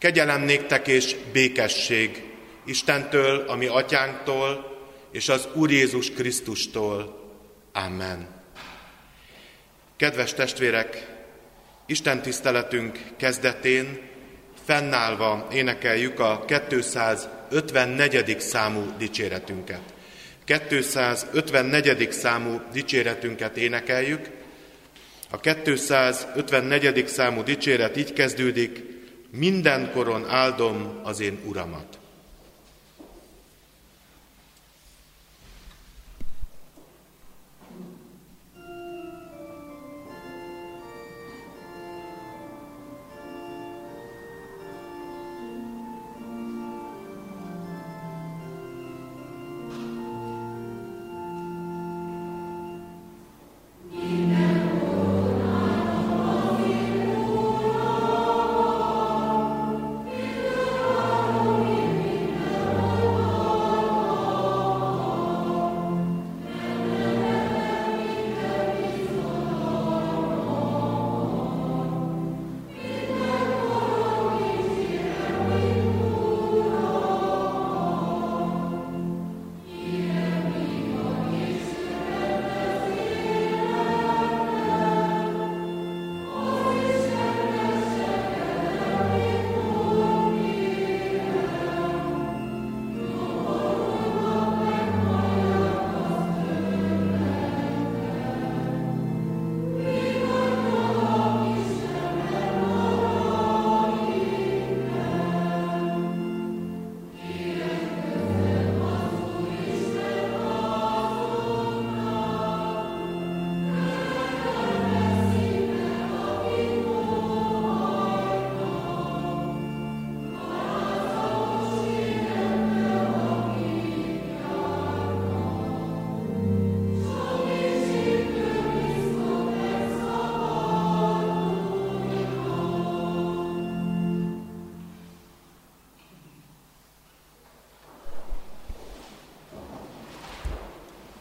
Kegyelem néktek és békesség Istentől, ami atyánktól, és az Úr Jézus Krisztustól. Amen. Kedves testvérek, Isten tiszteletünk kezdetén fennállva énekeljük a 254. számú dicséretünket. 254. számú dicséretünket énekeljük. A 254. számú dicséret így kezdődik, mindenkoron áldom az én Uramat.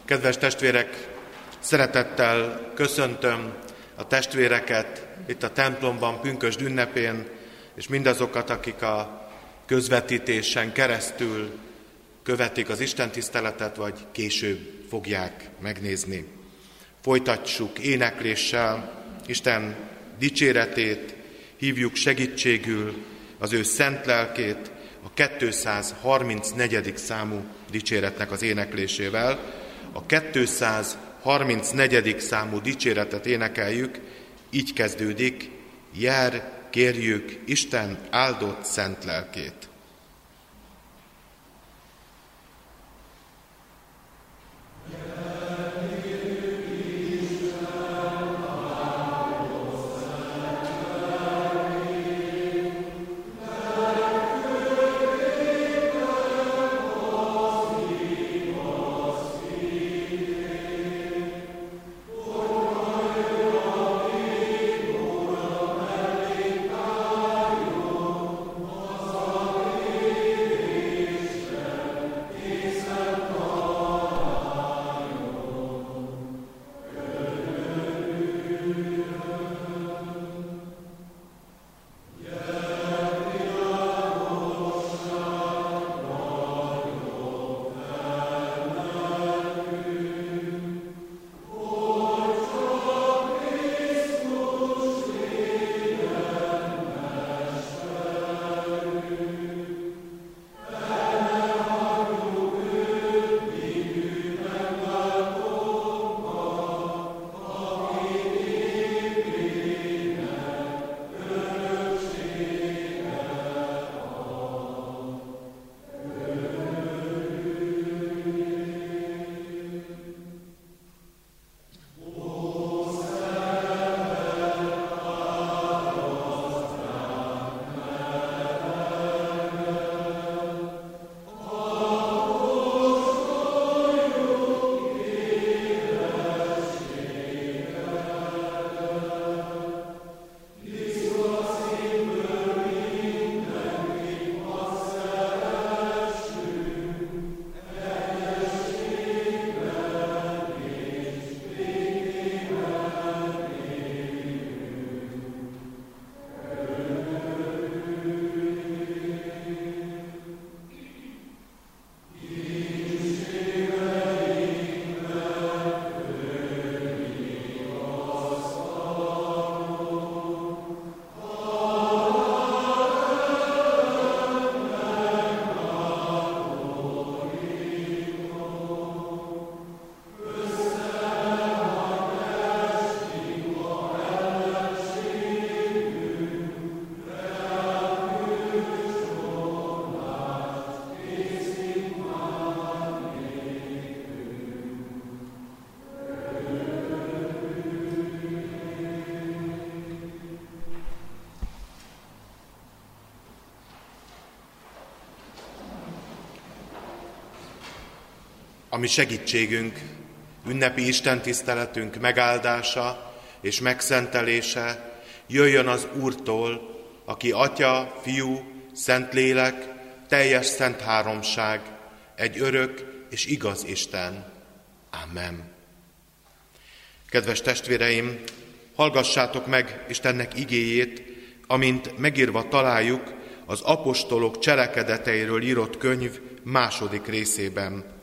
Kedves testvérek, szeretettel köszöntöm a testvéreket itt a templomban pünkösd ünnepén, és mindazokat, akik a közvetítésen keresztül követik az Isten tiszteletet, vagy később fogják megnézni. Folytassuk énekléssel Isten dicséretét, hívjuk segítségül az ő szent lelkét a 234. számú dicséretnek az éneklésével, a 234. számú dicséretet énekeljük, így kezdődik, jár, kérjük Isten áldott szent lelkét. Ami segítségünk, ünnepi istentiszteletünk megáldása és megszentelése jöjjön az Úrtól, aki Atya, Fiú, Szentlélek, teljes szent háromság, egy örök és igaz Isten. Amen. Kedves testvéreim, hallgassátok meg Istennek igéjét, amint megírva találjuk az apostolok cselekedeteiről írott könyv második részében.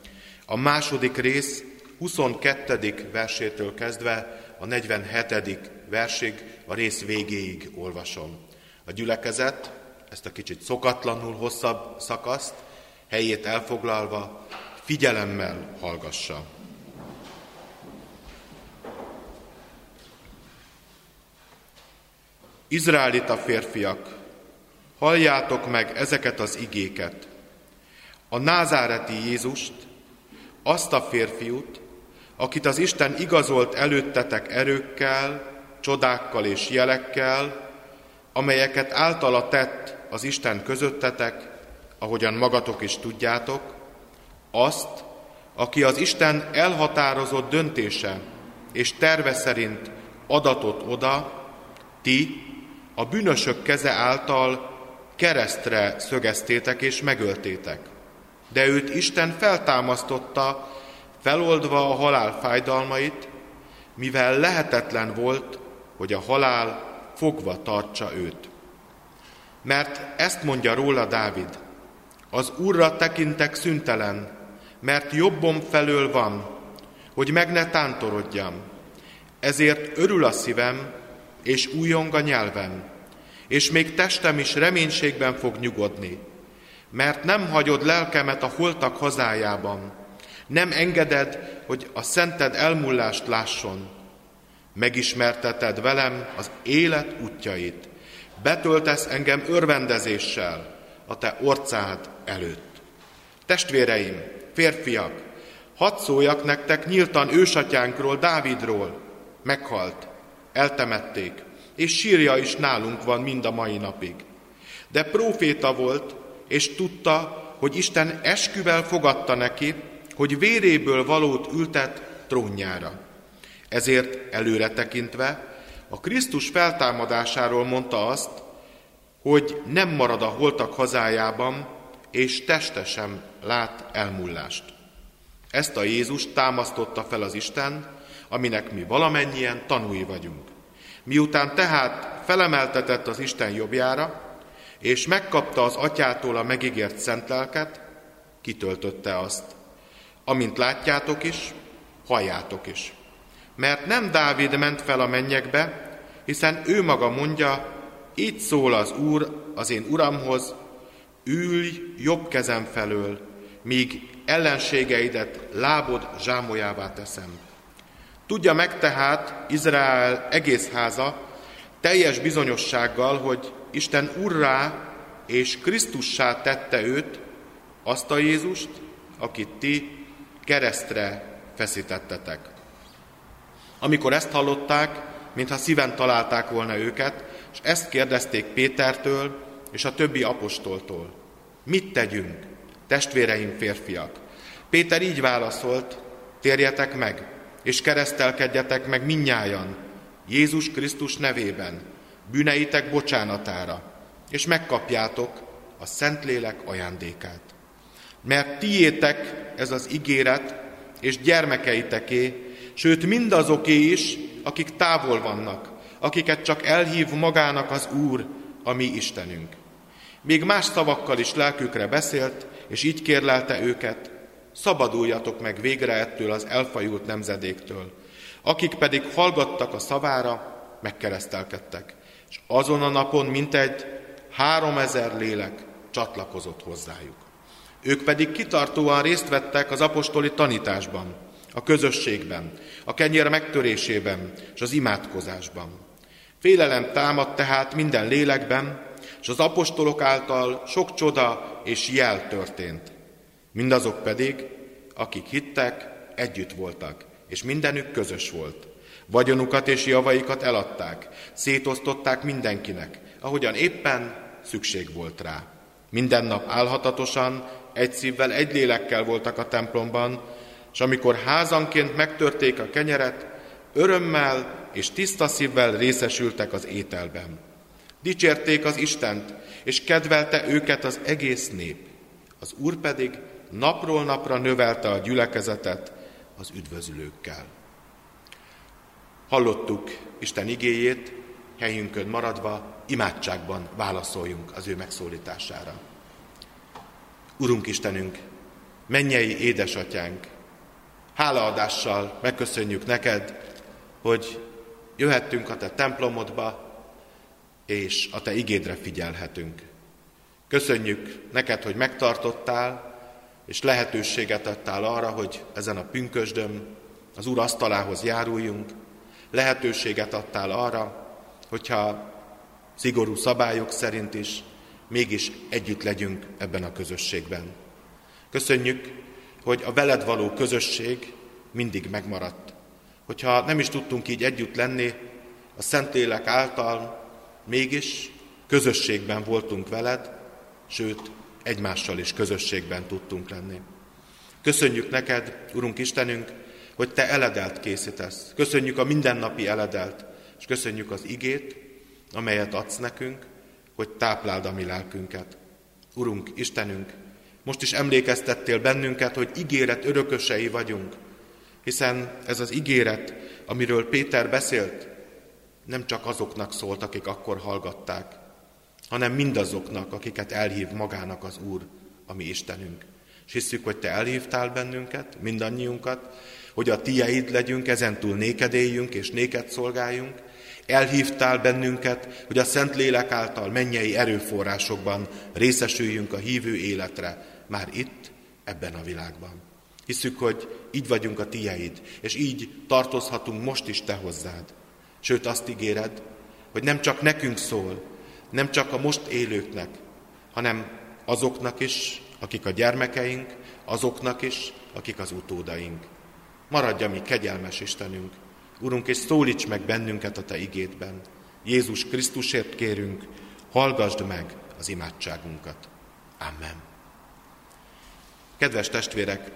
A második rész 22. versétől kezdve a 47. versig a rész végéig olvasom. A gyülekezet ezt a kicsit szokatlanul hosszabb szakaszt, helyét elfoglalva, figyelemmel hallgassa. Izraelita férfiak, halljátok meg ezeket az igéket. A názáreti Jézust, azt a férfiút, akit az Isten igazolt előttetek erőkkel, csodákkal és jelekkel, amelyeket általa tett az Isten közöttetek, ahogyan magatok is tudjátok, azt, aki az Isten elhatározott döntése és terve szerint adatot oda, ti a bűnösök keze által keresztre szögeztétek és megöltétek. De őt Isten feltámasztotta, feloldva a halál fájdalmait, mivel lehetetlen volt, hogy a halál fogva tartsa őt. Mert ezt mondja róla Dávid, az Úrra tekintek szüntelen, mert jobbom felől van, hogy meg ne tántorodjam. Ezért örül a szívem, és újong a nyelvem, és még testem is reménységben fog nyugodni, mert nem hagyod lelkemet a holtak hazájában, nem engeded, hogy a szented elmúlást lásson. Megismerteted velem az élet útjait, betöltesz engem örvendezéssel a te orcád előtt. Testvéreim, férfiak, hadd szóljak nektek nyíltan ősatyánkról, Dávidról. Meghalt, eltemették, és sírja is nálunk van mind a mai napig. De próféta volt, és tudta, hogy Isten esküvel fogadta neki, hogy véréből valót ültet trónjára. Ezért előre tekintve a Krisztus feltámadásáról mondta azt, hogy nem marad a holtak hazájában, és teste sem lát elmúlást. Ezt a Jézus támasztotta fel az Isten, aminek mi valamennyien tanúi vagyunk. Miután tehát felemeltetett az Isten jobbjára, és megkapta az atyától a megígért szent lelket, kitöltötte azt. Amint látjátok is, halljátok is. Mert nem Dávid ment fel a mennyekbe, hiszen ő maga mondja, így szól az Úr az én Uramhoz, ülj jobb kezem felől, míg ellenségeidet lábod zsámolyává teszem. Tudja meg tehát Izrael egész háza teljes bizonyossággal, hogy Isten urrá és Krisztussá tette őt, azt a Jézust, akit ti keresztre feszítettetek. Amikor ezt hallották, mintha szíven találták volna őket, és ezt kérdezték Pétertől és a többi apostoltól. Mit tegyünk, testvéreim férfiak? Péter így válaszolt, térjetek meg, és keresztelkedjetek meg minnyájan, Jézus Krisztus nevében, bűneitek bocsánatára, és megkapjátok a Szentlélek ajándékát. Mert tiétek ez az ígéret, és gyermekeiteké, sőt mindazoké is, akik távol vannak, akiket csak elhív magának az Úr, a mi Istenünk. Még más szavakkal is lelkükre beszélt, és így kérlelte őket, szabaduljatok meg végre ettől az elfajult nemzedéktől. Akik pedig hallgattak a szavára, megkeresztelkedtek, és azon a napon mintegy háromezer lélek csatlakozott hozzájuk. Ők pedig kitartóan részt vettek az apostoli tanításban, a közösségben, a kenyér megtörésében és az imádkozásban. Félelem támadt tehát minden lélekben, és az apostolok által sok csoda és jel történt. Mindazok pedig, akik hittek, együtt voltak, és mindenük közös volt. Vagyonukat és javaikat eladták, szétosztották mindenkinek, ahogyan éppen szükség volt rá. Minden nap álhatatosan, egy szívvel, egy lélekkel voltak a templomban, és amikor házanként megtörték a kenyeret, örömmel és tiszta szívvel részesültek az ételben. Dicsérték az Istent, és kedvelte őket az egész nép. Az Úr pedig napról napra növelte a gyülekezetet az üdvözülőkkel. Hallottuk Isten igéjét, helyünkön maradva imádságban válaszoljunk az ő megszólítására. Urunk Istenünk, mennyei édesatyánk, hálaadással megköszönjük neked, hogy jöhettünk a te templomodba, és a te igédre figyelhetünk. Köszönjük neked, hogy megtartottál, és lehetőséget adtál arra, hogy ezen a pünkösdön az Úr asztalához járuljunk, lehetőséget adtál arra, hogyha szigorú szabályok szerint is mégis együtt legyünk ebben a közösségben. Köszönjük, hogy a veled való közösség mindig megmaradt. Hogyha nem is tudtunk így együtt lenni, a Szentlélek által mégis közösségben voltunk veled, sőt, egymással is közösségben tudtunk lenni. Köszönjük neked, Urunk Istenünk, hogy Te eledelt készítesz. Köszönjük a mindennapi eledelt, és köszönjük az igét, amelyet adsz nekünk, hogy tápláld a mi lelkünket. Urunk, Istenünk, most is emlékeztettél bennünket, hogy ígéret örökösei vagyunk, hiszen ez az ígéret, amiről Péter beszélt, nem csak azoknak szólt, akik akkor hallgatták, hanem mindazoknak, akiket elhív magának az Úr, ami Istenünk. És hiszük, hogy Te elhívtál bennünket, mindannyiunkat, hogy a Tieid legyünk, ezentúl néked éljünk és néked szolgáljunk, Elhívtál bennünket, hogy a Szentlélek által mennyei erőforrásokban részesüljünk a hívő életre, már itt, ebben a világban. Hiszük, hogy így vagyunk a tieid, és így tartozhatunk most is te hozzád. Sőt, azt ígéred, hogy nem csak nekünk szól, nem csak a most élőknek, hanem azoknak is, akik a gyermekeink, azoknak is, akik az utódaink. Maradj a mi kegyelmes Istenünk, Urunk, és szólíts meg bennünket a Te igédben. Jézus Krisztusért kérünk, hallgassd meg az imádságunkat. Amen. Kedves testvérek,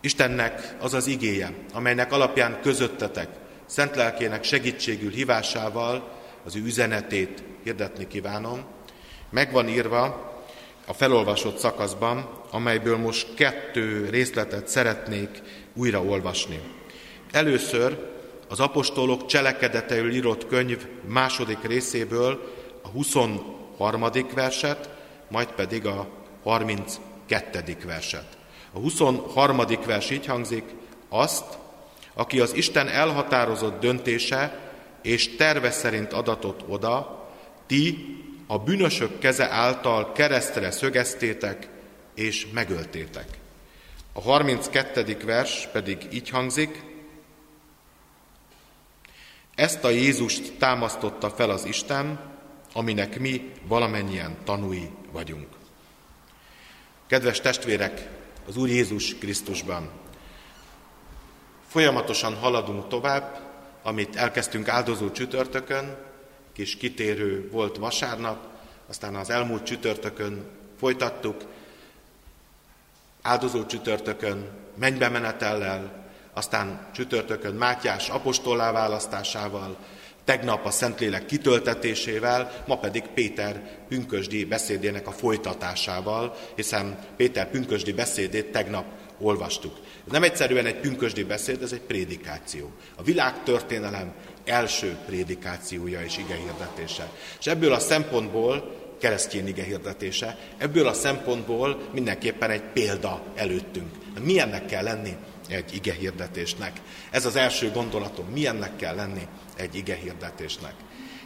Istennek az az igéje, amelynek alapján közöttetek, szent lelkének segítségül hívásával az ő üzenetét hirdetni kívánom. Megvan írva a felolvasott szakaszban, amelyből most kettő részletet szeretnék újra olvasni. Először az apostolok cselekedeteül írott könyv második részéből a 23. verset, majd pedig a 32. verset. A 23. vers így hangzik, azt, aki az Isten elhatározott döntése és terve szerint adatot oda, ti a bűnösök keze által keresztre szögeztétek és megöltétek. A 32. vers pedig így hangzik, ezt a Jézust támasztotta fel az Isten, aminek mi valamennyien tanúi vagyunk. Kedves testvérek, az Úr Jézus Krisztusban. Folyamatosan haladunk tovább, amit elkezdtünk áldozó csütörtökön, kis kitérő volt vasárnap, aztán az elmúlt csütörtökön folytattuk, áldozó csütörtökön, mennybe menetellel, aztán csütörtökön Mátyás apostollá választásával, tegnap a Szentlélek kitöltetésével, ma pedig Péter pünkösdi beszédének a folytatásával, hiszen Péter pünkösdi beszédét tegnap olvastuk. Ez nem egyszerűen egy pünkösdi beszéd, ez egy prédikáció. A világtörténelem első prédikációja és igehirdetése. És ebből a szempontból keresztény igehirdetése, ebből a szempontból mindenképpen egy példa előttünk. Milyennek kell lenni egy ige hirdetésnek. Ez az első gondolatom, milyennek kell lenni egy ige hirdetésnek.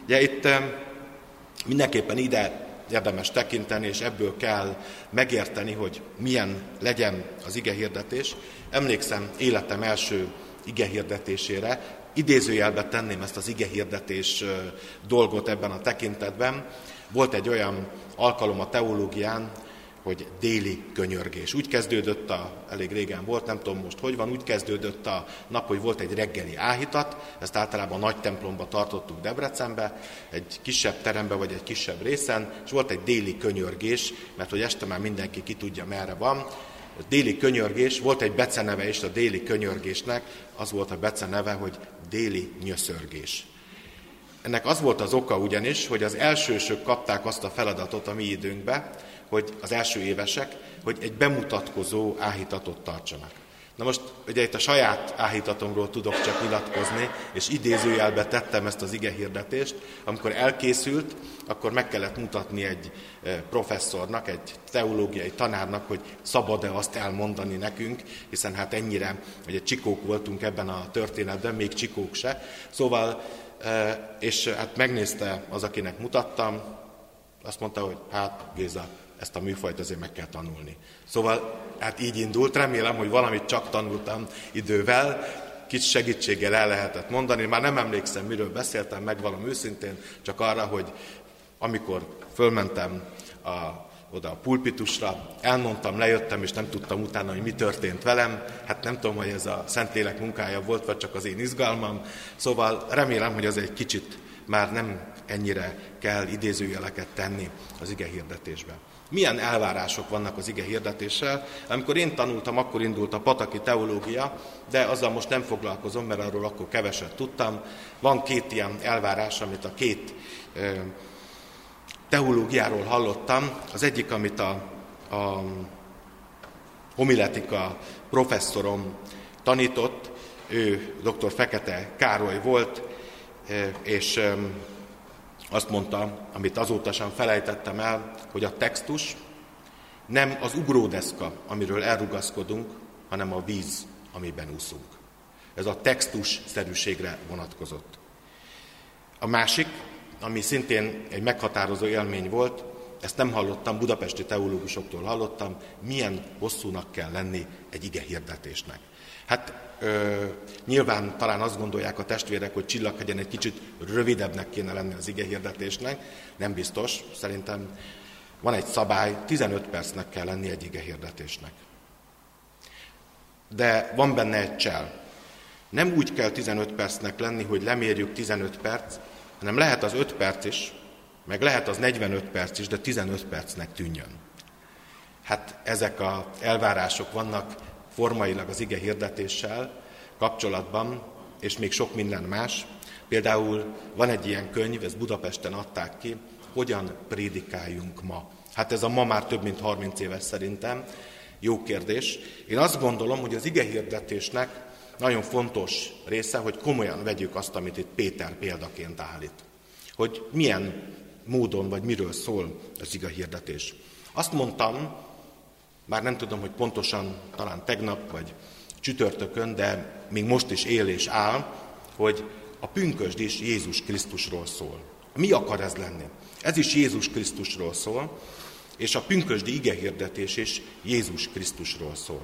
Ugye itt mindenképpen ide érdemes tekinteni, és ebből kell megérteni, hogy milyen legyen az ige hirdetés. Emlékszem életem első ige hirdetésére, idézőjelbe tenném ezt az ige hirdetés dolgot ebben a tekintetben. Volt egy olyan alkalom a teológián, hogy déli könyörgés. Úgy kezdődött, a, elég régen volt, nem tudom most hogy van, úgy kezdődött a nap, hogy volt egy reggeli áhítat, ezt általában a nagy templomba tartottuk Debrecenbe, egy kisebb terembe vagy egy kisebb részen, és volt egy déli könyörgés, mert hogy este már mindenki ki tudja merre van, a déli könyörgés, volt egy beceneve is a déli könyörgésnek, az volt a beceneve, hogy déli nyöszörgés. Ennek az volt az oka ugyanis, hogy az elsősök kapták azt a feladatot a mi időnkbe, hogy az első évesek, hogy egy bemutatkozó áhítatot tartsanak. Na most ugye itt a saját áhítatomról tudok csak nyilatkozni, és idézőjelbe tettem ezt az ige hirdetést. Amikor elkészült, akkor meg kellett mutatni egy eh, professzornak, egy teológiai tanárnak, hogy szabad-e azt elmondani nekünk, hiszen hát ennyire, egy csikók voltunk ebben a történetben, még csikók se. Szóval, eh, és hát megnézte az, akinek mutattam, azt mondta, hogy hát Géza, ezt a műfajt azért meg kell tanulni. Szóval hát így indult, remélem, hogy valamit csak tanultam idővel, kis segítséggel el lehetett mondani. Már nem emlékszem, miről beszéltem, megvalom őszintén, csak arra, hogy amikor fölmentem a, oda a pulpitusra, elmondtam, lejöttem, és nem tudtam utána, hogy mi történt velem. Hát nem tudom, hogy ez a Szentlélek munkája volt, vagy csak az én izgalmam. Szóval remélem, hogy az egy kicsit már nem ennyire kell idézőjeleket tenni az ige hirdetésbe. Milyen elvárások vannak az ige hirdetéssel? Amikor én tanultam, akkor indult a pataki teológia, de azzal most nem foglalkozom, mert arról akkor keveset tudtam. Van két ilyen elvárás, amit a két teológiáról hallottam. Az egyik, amit a, a homiletika professzorom tanított, ő dr. Fekete Károly volt, és azt mondta, amit azóta sem felejtettem el, hogy a textus nem az ugródeszka, amiről elrugaszkodunk, hanem a víz, amiben úszunk. Ez a textus szerűségre vonatkozott. A másik, ami szintén egy meghatározó élmény volt, ezt nem hallottam, budapesti teológusoktól hallottam, milyen hosszúnak kell lenni egy ige hirdetésnek. Hát ö, nyilván talán azt gondolják a testvérek, hogy Csillaghegyen egy kicsit rövidebbnek kéne lenni az ige hirdetésnek. Nem biztos, szerintem van egy szabály, 15 percnek kell lenni egy ige hirdetésnek. De van benne egy csel. Nem úgy kell 15 percnek lenni, hogy lemérjük 15 perc, hanem lehet az 5 perc is, meg lehet az 45 perc is, de 15 percnek tűnjön. Hát ezek az elvárások vannak formailag az ige hirdetéssel kapcsolatban, és még sok minden más. Például van egy ilyen könyv, ezt Budapesten adták ki, hogyan prédikáljunk ma. Hát ez a ma már több mint 30 éves szerintem. Jó kérdés. Én azt gondolom, hogy az ige hirdetésnek nagyon fontos része, hogy komolyan vegyük azt, amit itt Péter példaként állít. Hogy milyen módon vagy miről szól az ige hirdetés. Azt mondtam, már nem tudom, hogy pontosan talán tegnap vagy csütörtökön, de még most is él és áll, hogy a pünkösd is Jézus Krisztusról szól. Mi akar ez lenni? Ez is Jézus Krisztusról szól, és a pünkösdi igehirdetés is Jézus Krisztusról szól.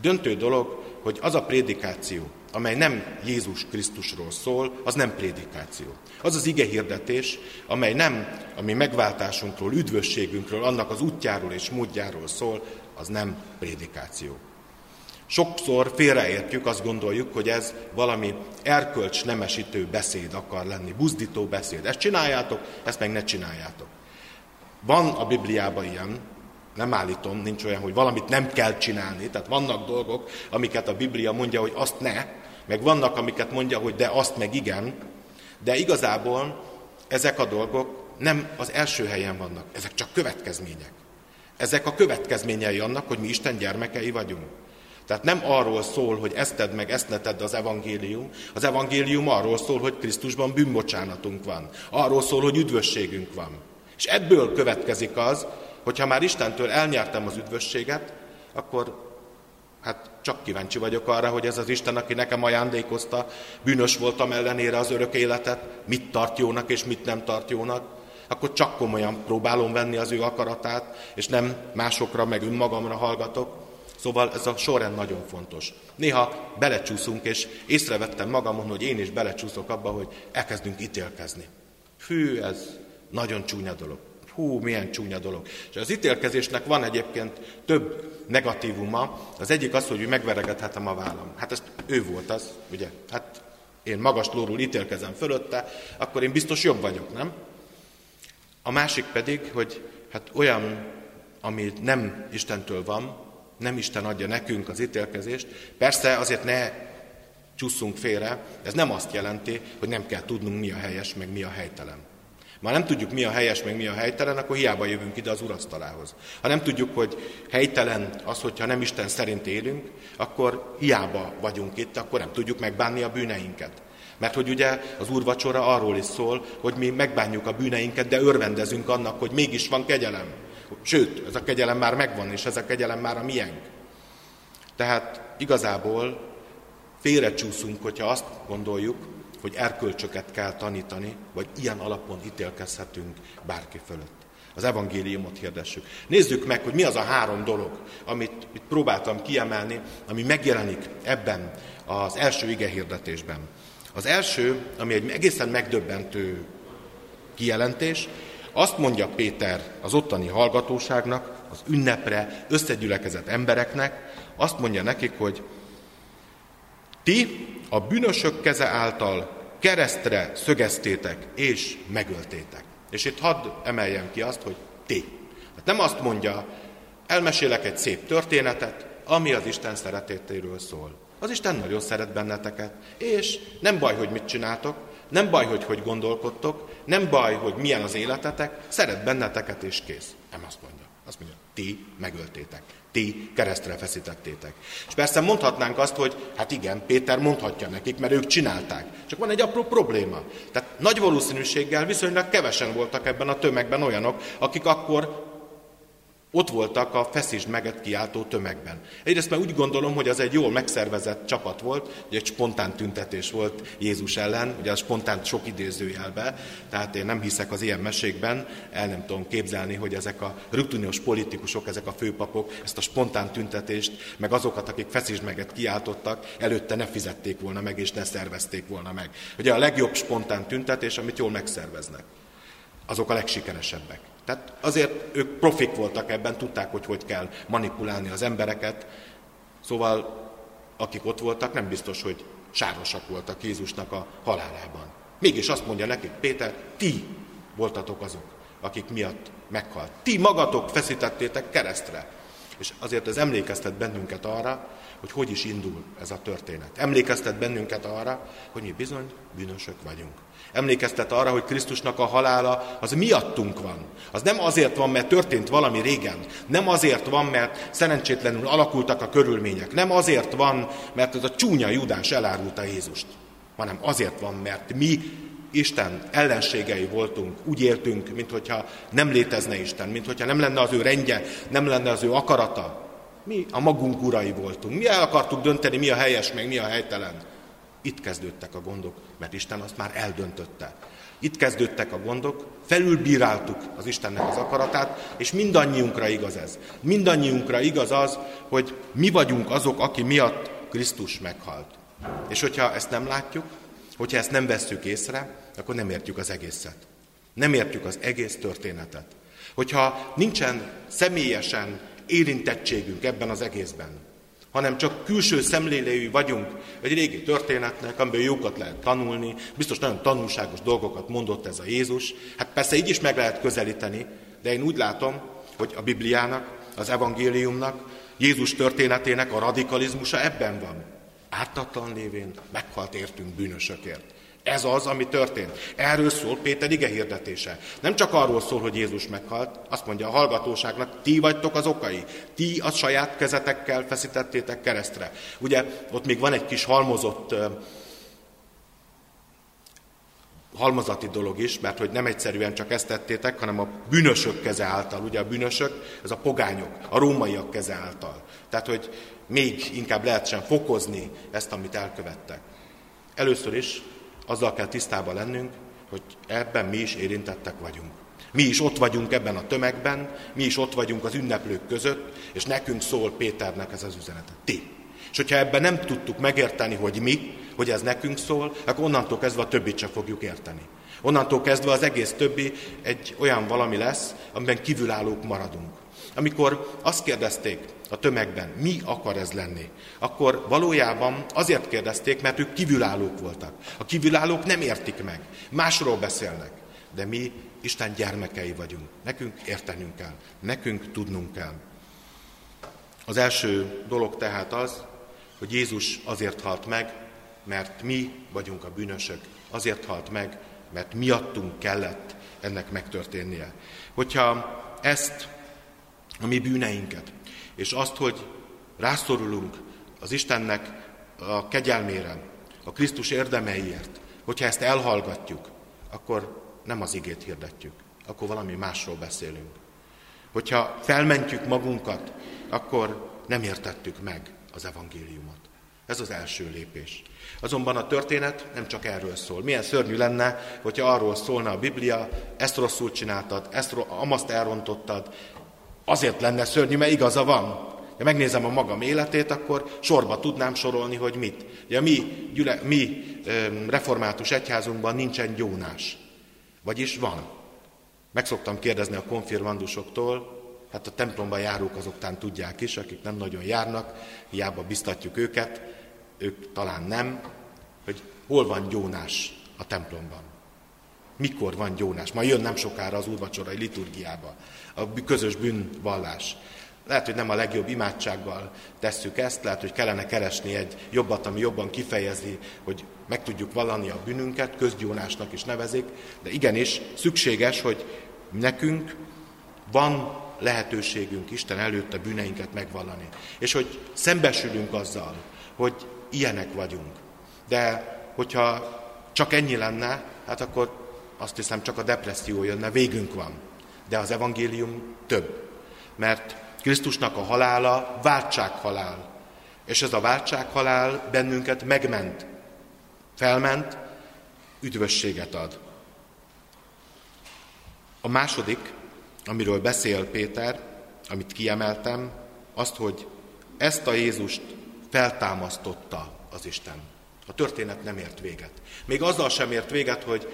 Döntő dolog, hogy az a prédikáció, amely nem Jézus Krisztusról szól, az nem prédikáció. Az az ige hirdetés, amely nem a mi megváltásunkról, üdvösségünkről, annak az útjáról és módjáról szól, az nem prédikáció. Sokszor félreértjük, azt gondoljuk, hogy ez valami erkölcs nemesítő beszéd akar lenni, buzdító beszéd. Ezt csináljátok, ezt meg ne csináljátok. Van a Bibliában ilyen, nem állítom, nincs olyan, hogy valamit nem kell csinálni, tehát vannak dolgok, amiket a Biblia mondja, hogy azt ne, meg vannak, amiket mondja, hogy de azt meg igen, de igazából ezek a dolgok nem az első helyen vannak, ezek csak következmények. Ezek a következményei annak, hogy mi Isten gyermekei vagyunk. Tehát nem arról szól, hogy ezt tedd meg, ezt ne tedd az evangélium. Az evangélium arról szól, hogy Krisztusban bűnbocsánatunk van. Arról szól, hogy üdvösségünk van. És ebből következik az, hogyha már Istentől elnyertem az üdvösséget, akkor hát csak kíváncsi vagyok arra, hogy ez az Isten, aki nekem ajándékozta, bűnös voltam ellenére az örök életet, mit tart jónak és mit nem tart jónak, akkor csak komolyan próbálom venni az ő akaratát, és nem másokra, meg önmagamra hallgatok. Szóval ez a sorrend nagyon fontos. Néha belecsúszunk, és észrevettem magamon, hogy én is belecsúszok abba, hogy elkezdünk ítélkezni. Hű, ez nagyon csúnya dolog. Hú, milyen csúnya dolog. És az ítélkezésnek van egyébként több negatívuma. Az egyik az, hogy megveregethetem a vállam. Hát ez ő volt az, ugye? Hát én magas lóról ítélkezem fölötte, akkor én biztos jobb vagyok, nem? A másik pedig, hogy hát olyan, ami nem Istentől van, Nem Isten adja nekünk az ítélkezést. Persze azért ne csusszunk félre, ez nem azt jelenti, hogy nem kell tudnunk, mi a helyes, meg mi a helytelen. Ma nem tudjuk, mi a helyes, meg mi a helytelen, akkor hiába jövünk ide az urasztalához. Ha nem tudjuk, hogy helytelen az, hogyha nem Isten szerint élünk, akkor hiába vagyunk itt, akkor nem tudjuk megbánni a bűneinket. Mert hogy ugye az úrvacsora arról is szól, hogy mi megbánjuk a bűneinket, de örvendezünk annak, hogy mégis van kegyelem. Sőt, ez a kegyelem már megvan, és ez a kegyelem már a miénk. Tehát igazából félrecsúszunk, hogyha azt gondoljuk, hogy erkölcsöket kell tanítani, vagy ilyen alapon ítélkezhetünk bárki fölött. Az evangéliumot hirdessük. Nézzük meg, hogy mi az a három dolog, amit itt próbáltam kiemelni, ami megjelenik ebben az első ige hirdetésben. Az első, ami egy egészen megdöbbentő kijelentés, azt mondja Péter az ottani hallgatóságnak, az ünnepre összegyülekezett embereknek, azt mondja nekik, hogy ti a bűnösök keze által keresztre szögeztétek és megöltétek. És itt hadd emeljem ki azt, hogy ti. Hát nem azt mondja, elmesélek egy szép történetet, ami az Isten szeretétéről szól. Az Isten nagyon szeret benneteket, és nem baj, hogy mit csináltok, nem baj, hogy hogy gondolkodtok, nem baj, hogy milyen az életetek, szeret benneteket, és kész. Nem azt mondja. Azt mondja, ti megöltétek, ti keresztre feszítettétek. És persze mondhatnánk azt, hogy hát igen, Péter mondhatja nekik, mert ők csinálták. Csak van egy apró probléma. Tehát nagy valószínűséggel viszonylag kevesen voltak ebben a tömegben olyanok, akik akkor ott voltak a feszítsd meget kiáltó tömegben. Egyrészt mert úgy gondolom, hogy az egy jól megszervezett csapat volt, hogy egy spontán tüntetés volt Jézus ellen, ugye a spontán sok idézőjelbe, tehát én nem hiszek az ilyen mesékben, el nem tudom képzelni, hogy ezek a rutinios politikusok, ezek a főpapok ezt a spontán tüntetést, meg azokat, akik feszítsd meget kiáltottak, előtte ne fizették volna meg, és ne szervezték volna meg. Ugye a legjobb spontán tüntetés, amit jól megszerveznek. Azok a legsikeresebbek. Tehát azért ők profik voltak ebben, tudták, hogy hogy kell manipulálni az embereket. Szóval akik ott voltak, nem biztos, hogy sárosak voltak Jézusnak a halálában. Mégis azt mondja nekik Péter, ti voltatok azok, akik miatt meghalt. Ti magatok feszítettétek keresztre. És azért ez emlékeztet bennünket arra, hogy hogy is indul ez a történet. Emlékeztet bennünket arra, hogy mi bizony bűnösök vagyunk. Emlékeztet arra, hogy Krisztusnak a halála az miattunk van. Az nem azért van, mert történt valami régen. Nem azért van, mert szerencsétlenül alakultak a körülmények. Nem azért van, mert ez a csúnya Judás elárulta Jézust. Hanem azért van, mert mi Isten ellenségei voltunk, úgy éltünk, mintha nem létezne Isten, mintha nem lenne az ő rendje, nem lenne az ő akarata. Mi a magunk urai voltunk. Mi el akartuk dönteni, mi a helyes, meg mi a helytelen. Itt kezdődtek a gondok, mert Isten azt már eldöntötte. Itt kezdődtek a gondok, felülbíráltuk az Istennek az akaratát, és mindannyiunkra igaz ez. Mindannyiunkra igaz az, hogy mi vagyunk azok, aki miatt Krisztus meghalt. És hogyha ezt nem látjuk, hogyha ezt nem vesszük észre, akkor nem értjük az egészet. Nem értjük az egész történetet. Hogyha nincsen személyesen érintettségünk ebben az egészben, hanem csak külső szemlélői vagyunk egy régi történetnek, amiből jókat lehet tanulni, biztos nagyon tanulságos dolgokat mondott ez a Jézus. Hát persze így is meg lehet közelíteni, de én úgy látom, hogy a Bibliának, az evangéliumnak, Jézus történetének a radikalizmusa ebben van. Ártatlan lévén meghalt értünk bűnösökért. Ez az, ami történt. Erről szól Péter ige hirdetése. Nem csak arról szól, hogy Jézus meghalt, azt mondja a hallgatóságnak, ti vagytok az okai. Ti a saját kezetekkel feszítettétek keresztre. Ugye ott még van egy kis halmozott halmazati dolog is, mert hogy nem egyszerűen csak ezt tettétek, hanem a bűnösök keze által. Ugye a bűnösök, ez a pogányok, a rómaiak keze által. Tehát, hogy még inkább lehetsen fokozni ezt, amit elkövettek. Először is azzal kell tisztában lennünk, hogy ebben mi is érintettek vagyunk. Mi is ott vagyunk ebben a tömegben, mi is ott vagyunk az ünneplők között, és nekünk szól Péternek ez az üzenete. Ti. És hogyha ebben nem tudtuk megérteni, hogy mi, hogy ez nekünk szól, akkor onnantól kezdve a többit csak fogjuk érteni. Onnantól kezdve az egész többi egy olyan valami lesz, amiben kívülállók maradunk. Amikor azt kérdezték a tömegben, mi akar ez lenni, akkor valójában azért kérdezték, mert ők kívülállók voltak. A kívülállók nem értik meg, másról beszélnek, de mi Isten gyermekei vagyunk. Nekünk értenünk kell, nekünk tudnunk kell. Az első dolog tehát az, hogy Jézus azért halt meg, mert mi vagyunk a bűnösök. Azért halt meg, mert miattunk kellett ennek megtörténnie. Hogyha ezt, a mi bűneinket, és azt, hogy rászorulunk az Istennek a kegyelmére, a Krisztus érdemeiért, hogyha ezt elhallgatjuk, akkor nem az igét hirdetjük, akkor valami másról beszélünk. Hogyha felmentjük magunkat, akkor nem értettük meg az evangéliumot. Ez az első lépés. Azonban a történet nem csak erről szól. Milyen szörnyű lenne, hogyha arról szólna a Biblia, ezt rosszul csináltad, ezt amaszt elrontottad. Azért lenne szörnyű, mert igaza van. Ha megnézem a magam életét, akkor sorba tudnám sorolni, hogy mit. Ugye mi, gyüle, mi református egyházunkban nincsen gyónás. Vagyis van. Meg szoktam kérdezni a konfirmandusoktól, hát a templomban járók azoktán tudják is, akik nem nagyon járnak, hiába biztatjuk őket, ők talán nem, hogy hol van gyónás a templomban. Mikor van gyónás? Ma jön nem sokára az úrvacsorai liturgiába, a közös bűnvallás. Lehet, hogy nem a legjobb imádsággal tesszük ezt, lehet, hogy kellene keresni egy jobbat, ami jobban kifejezi, hogy meg tudjuk vallani a bűnünket, közgyónásnak is nevezik, de igenis szükséges, hogy nekünk van lehetőségünk Isten előtt a bűneinket megvallani. És hogy szembesülünk azzal, hogy ilyenek vagyunk. De hogyha csak ennyi lenne, hát akkor azt hiszem csak a depresszió jönne, végünk van. De az evangélium több. Mert Krisztusnak a halála váltsághalál. És ez a váltsághalál bennünket megment. Felment, üdvösséget ad. A második, amiről beszél Péter, amit kiemeltem, azt, hogy ezt a Jézust feltámasztotta az Isten. A történet nem ért véget. Még azzal sem ért véget, hogy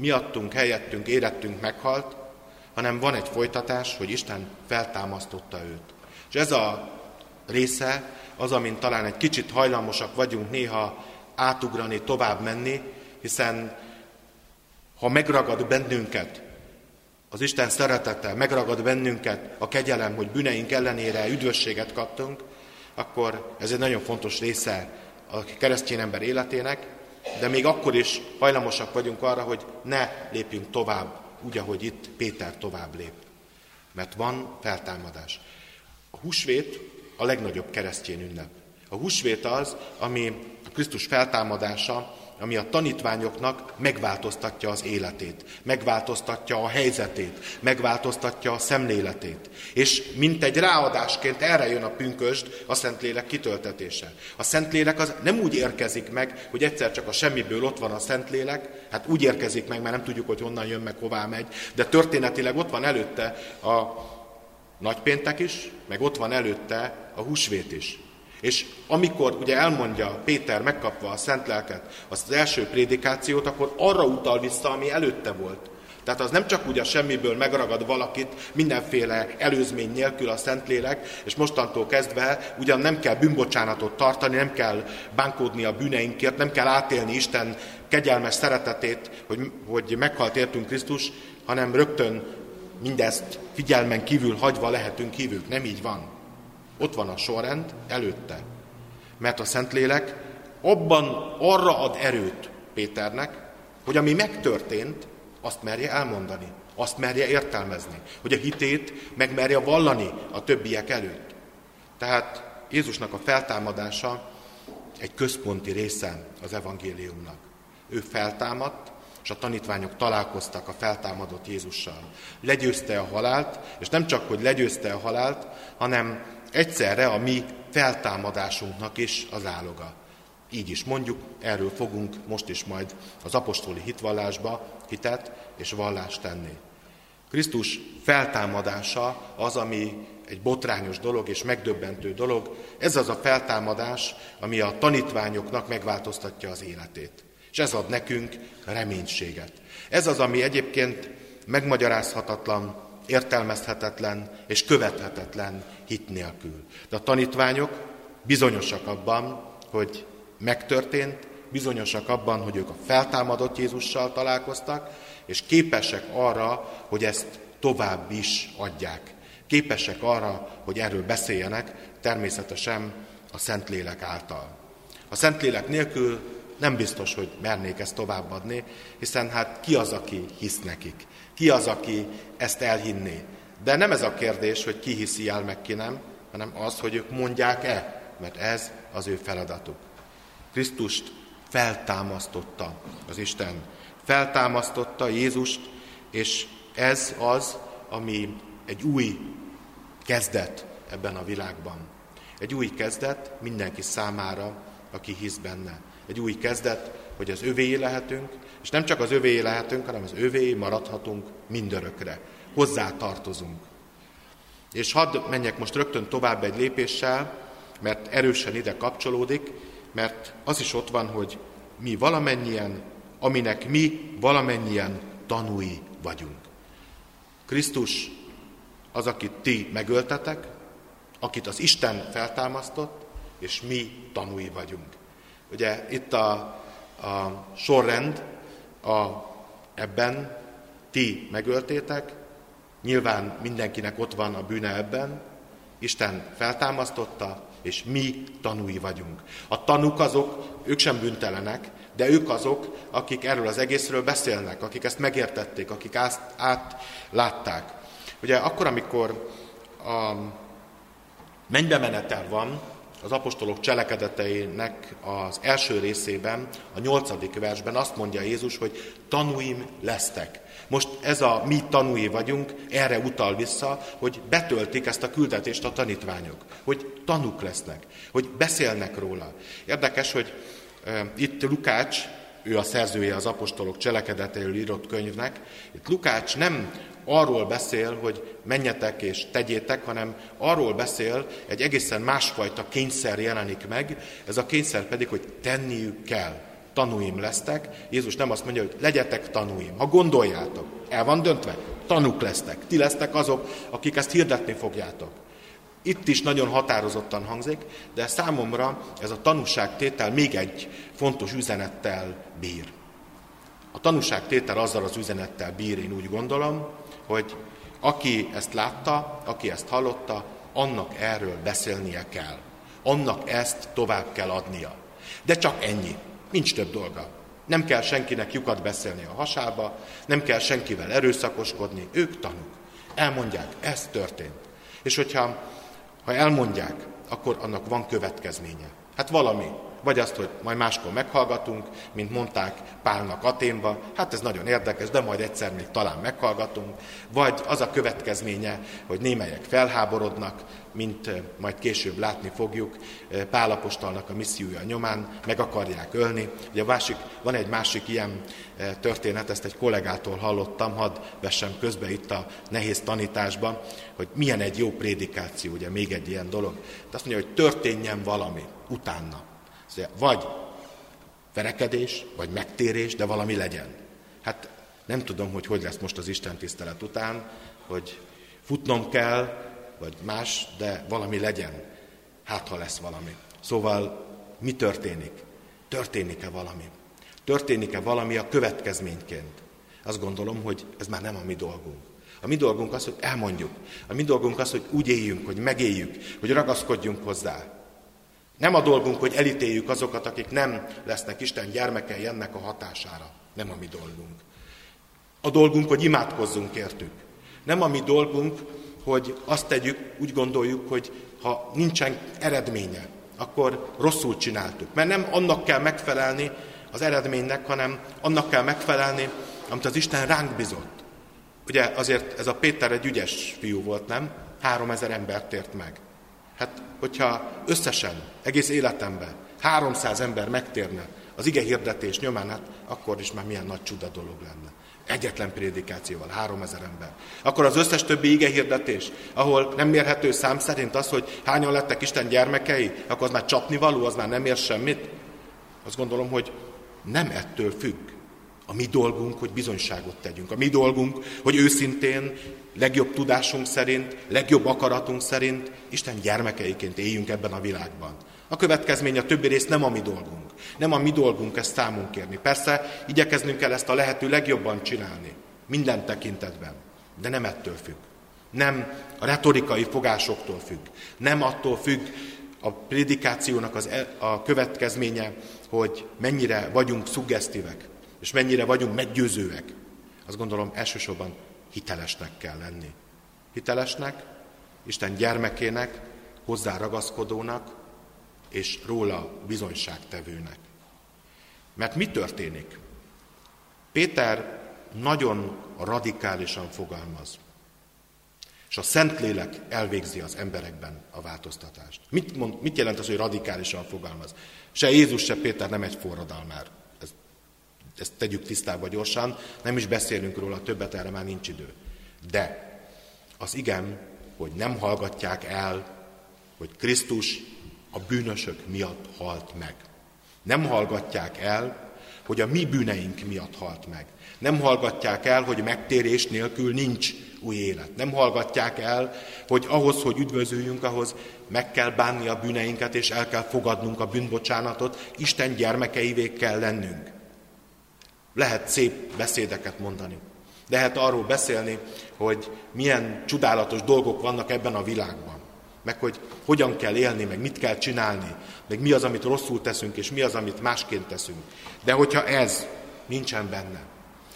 miattunk, helyettünk, érettünk meghalt, hanem van egy folytatás, hogy Isten feltámasztotta őt. És ez a része az, amin talán egy kicsit hajlamosak vagyunk néha átugrani, tovább menni, hiszen ha megragad bennünket az Isten szeretete, megragad bennünket a kegyelem, hogy bűneink ellenére üdvösséget kaptunk, akkor ez egy nagyon fontos része a keresztény ember életének, de még akkor is hajlamosak vagyunk arra, hogy ne lépjünk tovább, úgy, ahogy itt Péter tovább lép. Mert van feltámadás. A húsvét a legnagyobb keresztény ünnep. A húsvét az, ami a Krisztus feltámadása, ami a tanítványoknak megváltoztatja az életét, megváltoztatja a helyzetét, megváltoztatja a szemléletét. És mint egy ráadásként erre jön a pünkösd, a Szentlélek kitöltetése. A Szentlélek az nem úgy érkezik meg, hogy egyszer csak a semmiből ott van a Szentlélek, hát úgy érkezik meg, mert nem tudjuk, hogy honnan jön meg, hová megy, de történetileg ott van előtte a nagypéntek is, meg ott van előtte a húsvét is. És amikor ugye elmondja Péter megkapva a szent lelket, azt az első prédikációt, akkor arra utal vissza, ami előtte volt. Tehát az nem csak úgy a semmiből megragad valakit mindenféle előzmény nélkül a Szentlélek, és mostantól kezdve ugyan nem kell bűnbocsánatot tartani, nem kell bánkódni a bűneinkért, nem kell átélni Isten kegyelmes szeretetét, hogy, hogy meghalt értünk Krisztus, hanem rögtön mindezt figyelmen kívül hagyva lehetünk hívők. Nem így van. Ott van a sorrend előtte. Mert a Szentlélek abban arra ad erőt Péternek, hogy ami megtörtént, azt merje elmondani, azt merje értelmezni, hogy a hitét megmerje vallani a többiek előtt. Tehát Jézusnak a feltámadása egy központi része az evangéliumnak. Ő feltámadt, és a tanítványok találkoztak a feltámadott Jézussal. Legyőzte a halált, és nem csak, hogy legyőzte a halált, hanem egyszerre a mi feltámadásunknak is az áloga. Így is mondjuk, erről fogunk most is majd az apostoli hitvallásba hitet és vallást tenni. Krisztus feltámadása az, ami egy botrányos dolog és megdöbbentő dolog. Ez az a feltámadás, ami a tanítványoknak megváltoztatja az életét. És ez ad nekünk reménységet. Ez az, ami egyébként megmagyarázhatatlan, értelmezhetetlen és követhetetlen hit nélkül. De a tanítványok bizonyosak abban, hogy megtörtént, bizonyosak abban, hogy ők a feltámadott Jézussal találkoztak, és képesek arra, hogy ezt tovább is adják. képesek arra, hogy erről beszéljenek, természetesen a Szentlélek által. A Szentlélek nélkül nem biztos, hogy mernék ezt továbbadni, hiszen hát ki az, aki hisz nekik? Ki az, aki ezt elhinné? De nem ez a kérdés, hogy ki hiszi el, meg ki nem, hanem az, hogy ők mondják-e, mert ez az ő feladatuk. Krisztust feltámasztotta az Isten. Feltámasztotta Jézust, és ez az, ami egy új kezdet ebben a világban. Egy új kezdet mindenki számára, aki hisz benne. Egy új kezdet, hogy az övé lehetünk, és nem csak az övé lehetünk, hanem az övé maradhatunk mindörökre. Hozzá tartozunk. És hadd menjek most rögtön tovább egy lépéssel, mert erősen ide kapcsolódik, mert az is ott van, hogy mi valamennyien, aminek mi valamennyien tanúi vagyunk. Krisztus az, akit ti megöltetek, akit az Isten feltámasztott, és mi tanúi vagyunk. Ugye itt a, a sorrend a, ebben ti megöltétek, nyilván mindenkinek ott van a bűne ebben, Isten feltámasztotta, és mi tanúi vagyunk. A tanúk azok, ők sem büntelenek, de ők azok, akik erről az egészről beszélnek, akik ezt megértették, akik azt átlátták. Ugye akkor, amikor a mennybe menetel van, az apostolok cselekedeteinek az első részében, a nyolcadik versben azt mondja Jézus, hogy tanúim lesztek. Most ez a mi tanúi vagyunk, erre utal vissza, hogy betöltik ezt a küldetést a tanítványok, hogy tanúk lesznek, hogy beszélnek róla. Érdekes, hogy e, itt Lukács, ő a szerzője az apostolok cselekedeteiről írott könyvnek, itt Lukács nem arról beszél, hogy menjetek és tegyétek, hanem arról beszél, egy egészen másfajta kényszer jelenik meg, ez a kényszer pedig, hogy tenniük kell. Tanúim lesztek. Jézus nem azt mondja, hogy legyetek tanúim. Ha gondoljátok, el van döntve, tanúk lesztek. Ti lesztek azok, akik ezt hirdetni fogjátok. Itt is nagyon határozottan hangzik, de számomra ez a tanúságtétel még egy fontos üzenettel bír. A tanúságtétel azzal az üzenettel bír, én úgy gondolom, hogy aki ezt látta, aki ezt hallotta, annak erről beszélnie kell. Annak ezt tovább kell adnia. De csak ennyi. Nincs több dolga. Nem kell senkinek lyukat beszélni a hasába, nem kell senkivel erőszakoskodni, ők tanúk. Elmondják, ez történt. És hogyha ha elmondják, akkor annak van következménye. Hát valami, vagy azt, hogy majd máskor meghallgatunk, mint mondták Pálnak Aténba, hát ez nagyon érdekes, de majd egyszer még talán meghallgatunk, vagy az a következménye, hogy némelyek felháborodnak, mint majd később látni fogjuk, Pálapostolnak a missziója nyomán meg akarják ölni. Ugye másik, van egy másik ilyen történet, ezt egy kollégától hallottam, hadd vessem közbe itt a nehéz tanításban, hogy milyen egy jó prédikáció, ugye még egy ilyen dolog. De azt mondja, hogy történjen valami utána. Vagy verekedés, vagy megtérés, de valami legyen. Hát nem tudom, hogy hogy lesz most az Isten tisztelet után, hogy futnom kell, vagy más, de valami legyen. Hát, ha lesz valami. Szóval mi történik? Történik-e valami? Történik-e valami a következményként? Azt gondolom, hogy ez már nem a mi dolgunk. A mi dolgunk az, hogy elmondjuk. A mi dolgunk az, hogy úgy éljünk, hogy megéljük, hogy ragaszkodjunk hozzá. Nem a dolgunk, hogy elítéljük azokat, akik nem lesznek Isten gyermekei ennek a hatására. Nem a mi dolgunk. A dolgunk, hogy imádkozzunk értük. Nem a mi dolgunk, hogy azt tegyük, úgy gondoljuk, hogy ha nincsen eredménye, akkor rosszul csináltuk. Mert nem annak kell megfelelni az eredménynek, hanem annak kell megfelelni, amit az Isten ránk bizott. Ugye azért ez a Péter egy ügyes fiú volt, nem? Három ezer embert tért meg. Hát, hogyha összesen, egész életemben 300 ember megtérne az ige hirdetés nyomán, hát akkor is már milyen nagy csuda dolog lenne. Egyetlen prédikációval, 3000 ember. Akkor az összes többi ige hirdetés, ahol nem mérhető szám szerint az, hogy hányan lettek Isten gyermekei, akkor az már csapni való, az már nem ér semmit. Azt gondolom, hogy nem ettől függ. A mi dolgunk, hogy bizonyságot tegyünk. A mi dolgunk, hogy őszintén, legjobb tudásunk szerint, legjobb akaratunk szerint Isten gyermekeiként éljünk ebben a világban. A következmény a többi rész nem a mi dolgunk. Nem a mi dolgunk ezt számunk kérni. Persze igyekeznünk kell ezt a lehető legjobban csinálni. Minden tekintetben. De nem ettől függ. Nem a retorikai fogásoktól függ. Nem attól függ a prédikációnak az, e, a következménye, hogy mennyire vagyunk szuggesztívek, és mennyire vagyunk meggyőzőek. Azt gondolom elsősorban hitelesnek kell lenni. Hitelesnek, Isten gyermekének, hozzá ragaszkodónak, és róla bizonyságtevőnek. Mert mi történik? Péter nagyon radikálisan fogalmaz. És a Szentlélek elvégzi az emberekben a változtatást. Mit, mond, mit jelent az, hogy radikálisan fogalmaz? Se Jézus, se Péter nem egy forradalmár. Ezt, tegyük tisztába gyorsan, nem is beszélünk róla többet, erre már nincs idő. De az igen, hogy nem hallgatják el, hogy Krisztus a bűnösök miatt halt meg. Nem hallgatják el, hogy a mi bűneink miatt halt meg. Nem hallgatják el, hogy megtérés nélkül nincs új élet. Nem hallgatják el, hogy ahhoz, hogy üdvözüljünk, ahhoz meg kell bánni a bűneinket, és el kell fogadnunk a bűnbocsánatot, Isten gyermekeivé kell lennünk. Lehet szép beszédeket mondani. Lehet arról beszélni, hogy milyen csodálatos dolgok vannak ebben a világban. Meg hogy hogyan kell élni, meg mit kell csinálni, meg mi az, amit rosszul teszünk, és mi az, amit másként teszünk. De hogyha ez nincsen benne,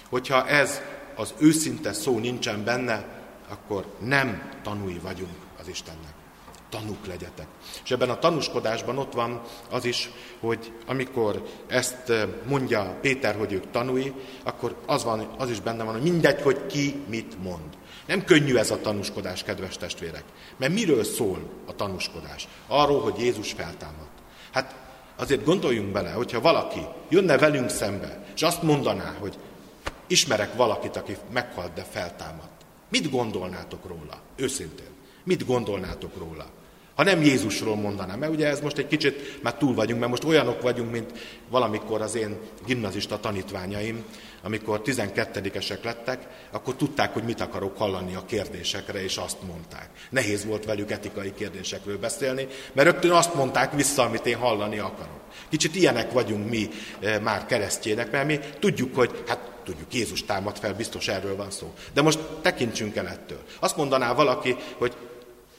hogyha ez az őszinte szó nincsen benne, akkor nem tanúi vagyunk az Istennek. Tanúk legyetek. És ebben a tanúskodásban ott van az is, hogy amikor ezt eh, mondja Péter, hogy ők tanúi, akkor az, van, az is benne van, hogy mindegy, hogy ki mit mond. Nem könnyű ez a tanúskodás, kedves testvérek. Mert miről szól a tanúskodás? Arról, hogy Jézus feltámad. Hát azért gondoljunk bele, hogyha valaki jönne velünk szembe, és azt mondaná, hogy ismerek valakit, aki meghalt, de feltámadt. Mit gondolnátok róla? Őszintén. Mit gondolnátok róla? Ha nem Jézusról mondanám, mert ugye ez most egy kicsit már túl vagyunk, mert most olyanok vagyunk, mint valamikor az én gimnazista tanítványaim, amikor 12-esek lettek, akkor tudták, hogy mit akarok hallani a kérdésekre, és azt mondták. Nehéz volt velük etikai kérdésekről beszélni, mert rögtön azt mondták vissza, amit én hallani akarok. Kicsit ilyenek vagyunk mi eh, már keresztjének, mert mi tudjuk, hogy hát tudjuk, Jézus támad fel, biztos erről van szó. De most tekintsünk el ettől. Azt mondaná valaki, hogy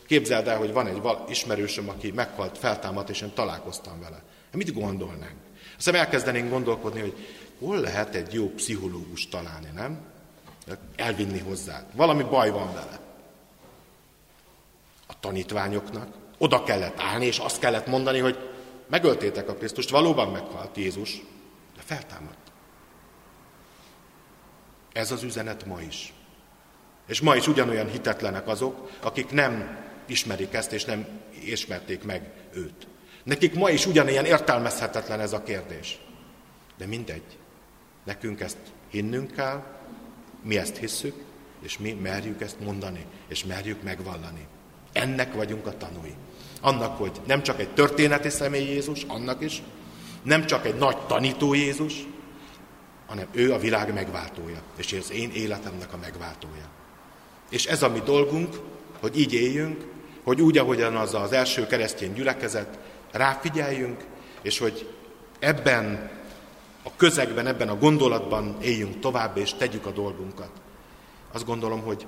Képzeld el, hogy van egy ismerősöm, aki meghalt, feltámadt, és én találkoztam vele. Mit gondolnánk? Aztán elkezdenénk gondolkodni, hogy hol lehet egy jó pszichológus találni, nem? Elvinni hozzá. Valami baj van vele. A tanítványoknak oda kellett állni, és azt kellett mondani, hogy megöltétek a Krisztust, valóban meghalt Jézus, de feltámadt. Ez az üzenet ma is. És ma is ugyanolyan hitetlenek azok, akik nem ismerik ezt, és nem ismerték meg őt. Nekik ma is ugyanilyen értelmezhetetlen ez a kérdés. De mindegy. Nekünk ezt hinnünk kell, mi ezt hisszük, és mi merjük ezt mondani, és merjük megvallani. Ennek vagyunk a tanúi. Annak, hogy nem csak egy történeti személy Jézus, annak is, nem csak egy nagy tanító Jézus, hanem ő a világ megváltója, és az én életemnek a megváltója. És ez a mi dolgunk, hogy így éljünk, hogy úgy, ahogyan az az első keresztény gyülekezet, ráfigyeljünk, és hogy ebben a közegben, ebben a gondolatban éljünk tovább, és tegyük a dolgunkat. Azt gondolom, hogy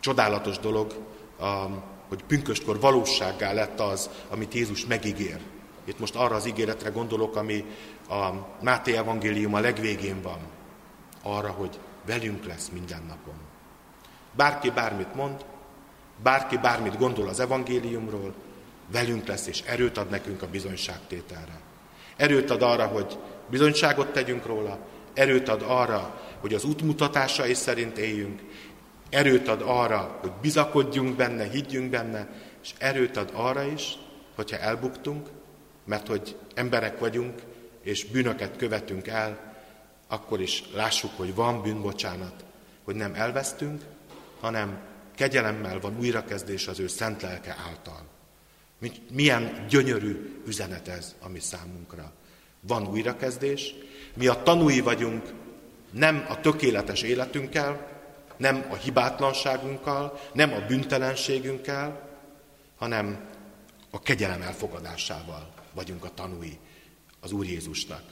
csodálatos dolog, hogy pünköstkor valósággá lett az, amit Jézus megígér. Itt most arra az ígéretre gondolok, ami a Máté evangélium a legvégén van. Arra, hogy velünk lesz minden napon. Bárki bármit mond, Bárki bármit gondol az evangéliumról, velünk lesz, és erőt ad nekünk a bizonyságtételre. Erőt ad arra, hogy bizonyságot tegyünk róla, erőt ad arra, hogy az útmutatásai szerint éljünk, erőt ad arra, hogy bizakodjunk benne, higgyünk benne, és erőt ad arra is, hogyha elbuktunk, mert hogy emberek vagyunk, és bűnöket követünk el, akkor is lássuk, hogy van bűnbocsánat, hogy nem elvesztünk, hanem kegyelemmel van újrakezdés az ő szent lelke által. Milyen gyönyörű üzenet ez, ami számunkra. Van újrakezdés, mi a tanúi vagyunk nem a tökéletes életünkkel, nem a hibátlanságunkkal, nem a büntelenségünkkel, hanem a kegyelem elfogadásával vagyunk a tanúi az Úr Jézusnak.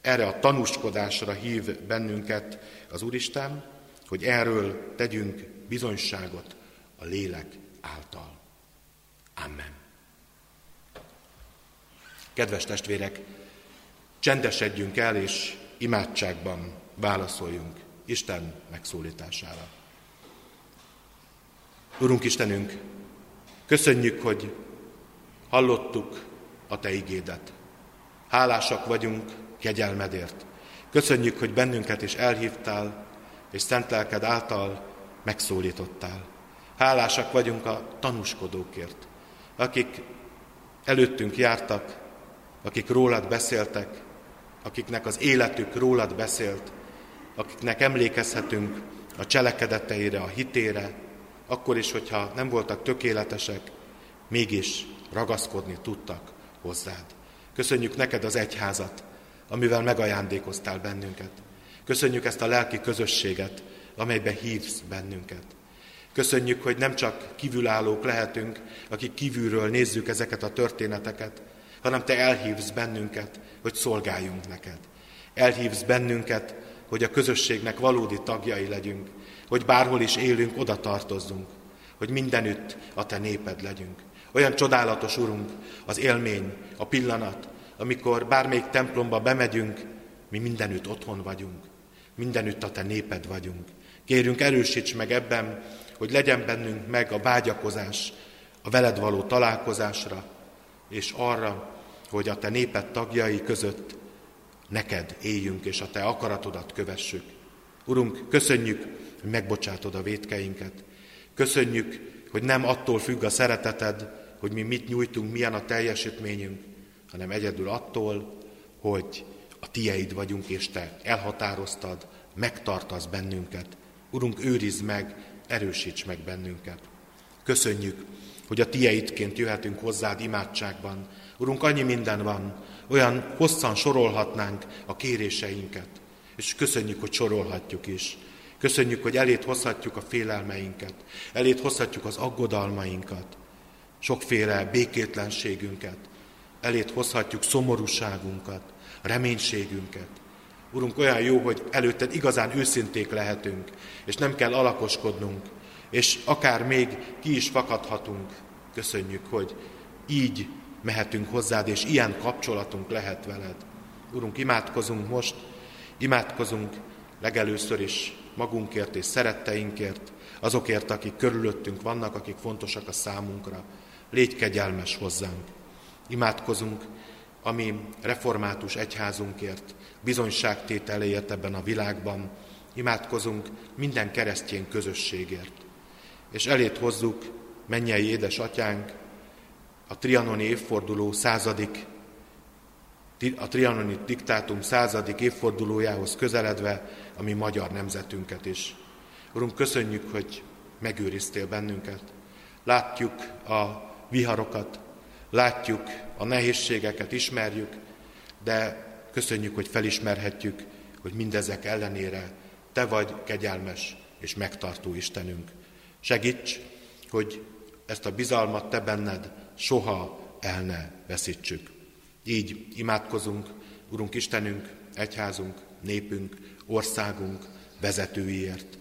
Erre a tanúskodásra hív bennünket az Úristen, hogy erről tegyünk bizonyságot a lélek által. Amen. Kedves testvérek, csendesedjünk el, és imádságban válaszoljunk Isten megszólítására. Urunk Istenünk, köszönjük, hogy hallottuk a Te igédet. Hálásak vagyunk kegyelmedért. Köszönjük, hogy bennünket is elhívtál, és szent lelked által megszólítottál. Hálásak vagyunk a tanúskodókért, akik előttünk jártak, akik rólad beszéltek, akiknek az életük rólad beszélt, akiknek emlékezhetünk a cselekedeteire, a hitére, akkor is, hogyha nem voltak tökéletesek, mégis ragaszkodni tudtak hozzád. Köszönjük neked az egyházat, amivel megajándékoztál bennünket. Köszönjük ezt a lelki közösséget, amelybe hívsz bennünket. Köszönjük, hogy nem csak kívülállók lehetünk, akik kívülről nézzük ezeket a történeteket, hanem Te elhívsz bennünket, hogy szolgáljunk neked. Elhívsz bennünket, hogy a közösségnek valódi tagjai legyünk, hogy bárhol is élünk, oda tartozzunk, hogy mindenütt a Te néped legyünk. Olyan csodálatos, Urunk, az élmény, a pillanat, amikor bármelyik templomba bemegyünk, mi mindenütt otthon vagyunk, mindenütt a Te néped vagyunk. Kérünk, erősíts meg ebben, hogy legyen bennünk meg a vágyakozás a veled való találkozásra, és arra, hogy a Te néped tagjai között neked éljünk, és a Te akaratodat kövessük. Urunk, köszönjük, hogy megbocsátod a védkeinket. Köszönjük, hogy nem attól függ a szereteted, hogy mi mit nyújtunk, milyen a teljesítményünk, hanem egyedül attól, hogy a tieid vagyunk, és te elhatároztad, megtartasz bennünket. Urunk, őrizd meg, erősíts meg bennünket. Köszönjük, hogy a tieidként jöhetünk hozzád imádságban. Urunk, annyi minden van, olyan hosszan sorolhatnánk a kéréseinket, és köszönjük, hogy sorolhatjuk is. Köszönjük, hogy elét hozhatjuk a félelmeinket, elét hozhatjuk az aggodalmainkat, sokféle békétlenségünket, elét hozhatjuk szomorúságunkat, reménységünket. Urunk, olyan jó, hogy előtted igazán őszinték lehetünk, és nem kell alakoskodnunk, és akár még ki is fakadhatunk. Köszönjük, hogy így mehetünk hozzád, és ilyen kapcsolatunk lehet veled. Urunk, imádkozunk most, imádkozunk legelőször is magunkért és szeretteinkért, azokért, akik körülöttünk vannak, akik fontosak a számunkra. Légy kegyelmes hozzánk. Imádkozunk a mi református egyházunkért, bizonyságtételéért ebben a világban. Imádkozunk minden keresztény közösségért. És elét hozzuk mennyei édesatyánk, a trianoni évforduló századik, a trianoni diktátum századik évfordulójához közeledve a mi magyar nemzetünket is. Urunk, köszönjük, hogy megőriztél bennünket. Látjuk a viharokat, látjuk a nehézségeket, ismerjük, de köszönjük, hogy felismerhetjük, hogy mindezek ellenére Te vagy kegyelmes és megtartó Istenünk. Segíts, hogy ezt a bizalmat Te benned soha el ne veszítsük. Így imádkozunk, Urunk Istenünk, egyházunk, népünk, országunk vezetőiért.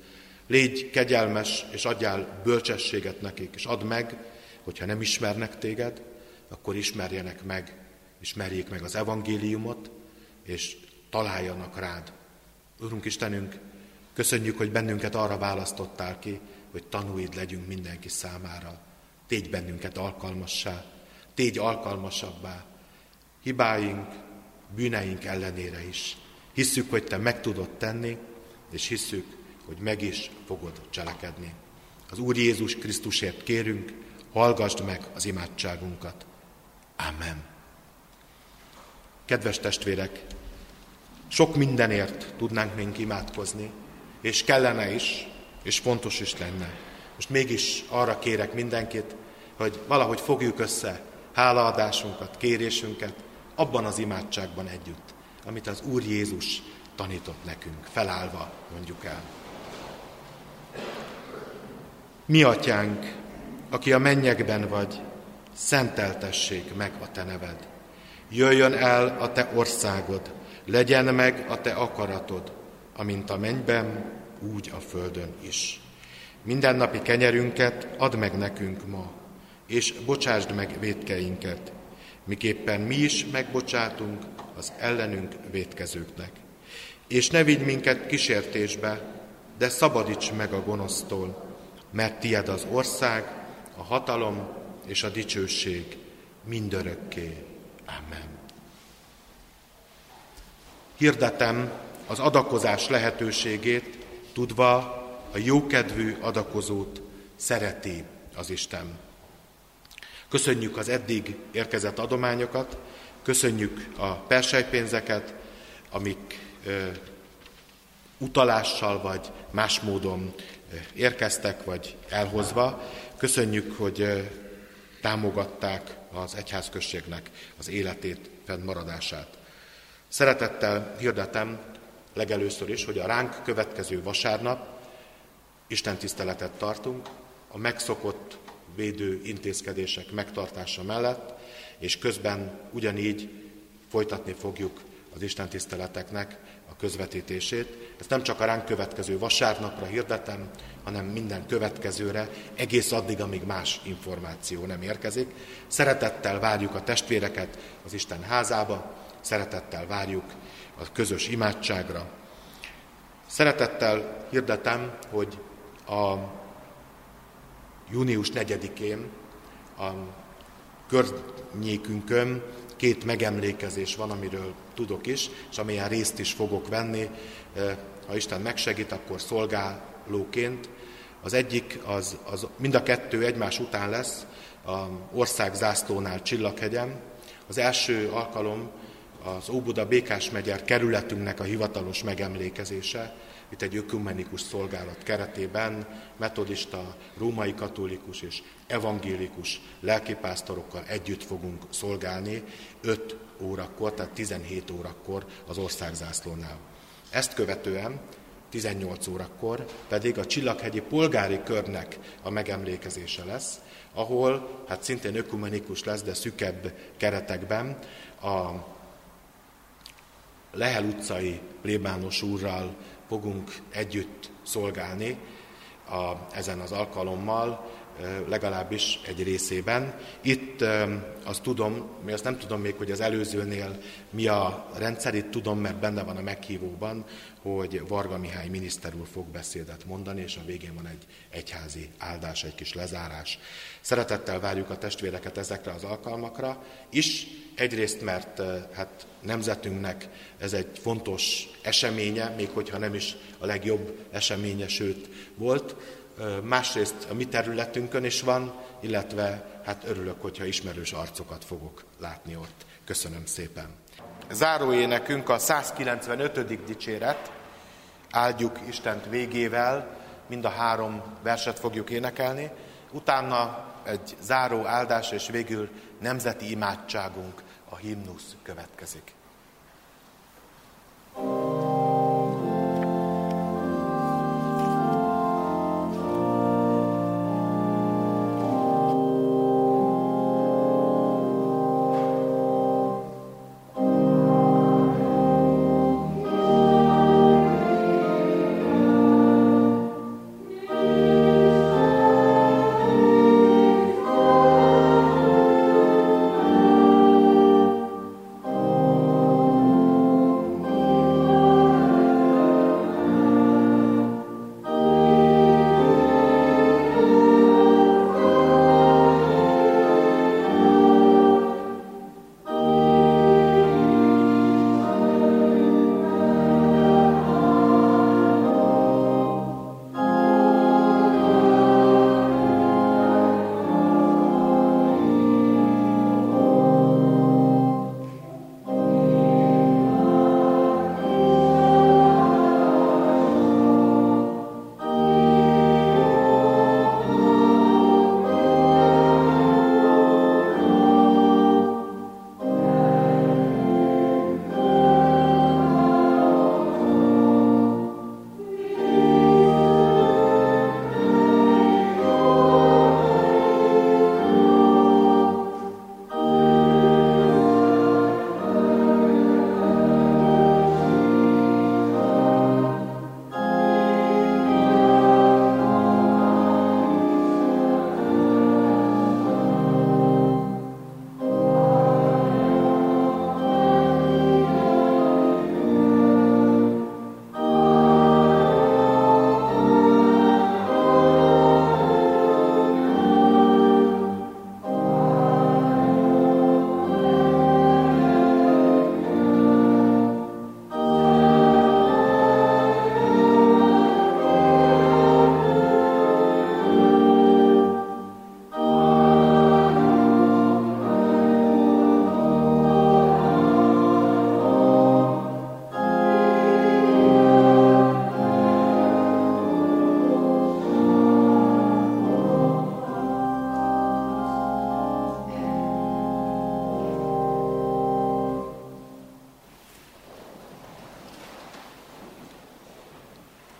Légy kegyelmes, és adjál bölcsességet nekik, és add meg, hogyha nem ismernek téged, akkor ismerjenek meg, ismerjék meg az evangéliumot, és találjanak rád. Urunk Istenünk, köszönjük, hogy bennünket arra választottál ki, hogy tanúid legyünk mindenki számára. Tégy bennünket alkalmassá, tégy alkalmasabbá, hibáink, bűneink ellenére is. Hisszük, hogy Te meg tudod tenni, és hisszük, hogy meg is fogod cselekedni. Az Úr Jézus Krisztusért kérünk, hallgassd meg az imádságunkat. Amen. Kedves testvérek, sok mindenért tudnánk még imádkozni, és kellene is, és fontos is lenne. Most mégis arra kérek mindenkit, hogy valahogy fogjuk össze hálaadásunkat, kérésünket abban az imádságban együtt, amit az Úr Jézus tanított nekünk, felállva mondjuk el. Mi atyánk, aki a mennyekben vagy, szenteltessék meg a te neved. Jöjjön el a te országod, legyen meg a te akaratod, amint a mennyben, úgy a földön is. Mindennapi kenyerünket add meg nekünk ma, és bocsásd meg védkeinket, miképpen mi is megbocsátunk az ellenünk védkezőknek. És ne vigy minket kísértésbe, de szabadíts meg a gonosztól, mert tied az ország, a hatalom és a dicsőség mindörökké. Amen. Hirdetem az adakozás lehetőségét, tudva a jókedvű adakozót szereti az Isten. Köszönjük az eddig érkezett adományokat, köszönjük a persejpénzeket, amik ö, utalással vagy más módon érkeztek, vagy elhozva. Köszönjük, hogy támogatták az egyházközségnek az életét, fennmaradását. Szeretettel hirdetem legelőször is, hogy a ránk következő vasárnap Isten tiszteletet tartunk, a megszokott védő intézkedések megtartása mellett, és közben ugyanígy folytatni fogjuk az Isten tiszteleteknek a közvetítését. Ezt nem csak a ránk következő vasárnapra hirdetem, hanem minden következőre, egész addig, amíg más információ nem érkezik. Szeretettel várjuk a testvéreket az Isten házába, szeretettel várjuk a közös imádságra. Szeretettel hirdetem, hogy a június 4-én a környékünkön két megemlékezés van, amiről tudok is, és amilyen részt is fogok venni. Ha Isten megsegít, akkor szolgálóként. Az egyik, az, az mind a kettő egymás után lesz, a ország zászlónál Csillaghegyen. Az első alkalom az Óbuda Békás megyer kerületünknek a hivatalos megemlékezése, itt egy ökumenikus szolgálat keretében metodista, római katolikus és evangélikus lelkipásztorokkal együtt fogunk szolgálni 5 órakor, tehát 17 órakor az országzászlónál. Ezt követően 18 órakor pedig a Csillaghegyi polgári körnek a megemlékezése lesz, ahol hát szintén ökumenikus lesz, de szükebb keretekben a Lehel utcai plébános úrral fogunk együtt szolgálni a, ezen az alkalommal, legalábbis egy részében. Itt azt tudom, mi azt nem tudom még, hogy az előzőnél mi a rendszer, itt tudom, mert benne van a meghívóban, hogy Varga Mihály miniszter úr fog beszédet mondani, és a végén van egy egyházi áldás, egy kis lezárás. Szeretettel várjuk a testvéreket ezekre az alkalmakra is, egyrészt, mert hát nemzetünknek ez egy fontos eseménye, még hogyha nem is a legjobb eseménye, sőt volt, másrészt a mi területünkön is van, illetve hát örülök, hogyha ismerős arcokat fogok látni ott. Köszönöm szépen. Záróénekünk a 195. dicséret, áldjuk Istent végével, mind a három verset fogjuk énekelni, utána egy záró áldás, és végül nemzeti imádságunk, a himnusz következik.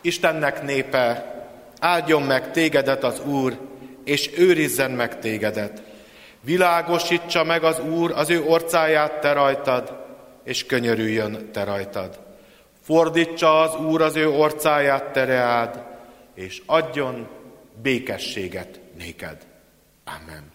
Istennek népe, áldjon meg tégedet az Úr, és őrizzen meg tégedet. Világosítsa meg az Úr az ő orcáját te rajtad, és könyörüljön te rajtad. Fordítsa az Úr az ő orcáját te reád, és adjon békességet néked. Amen.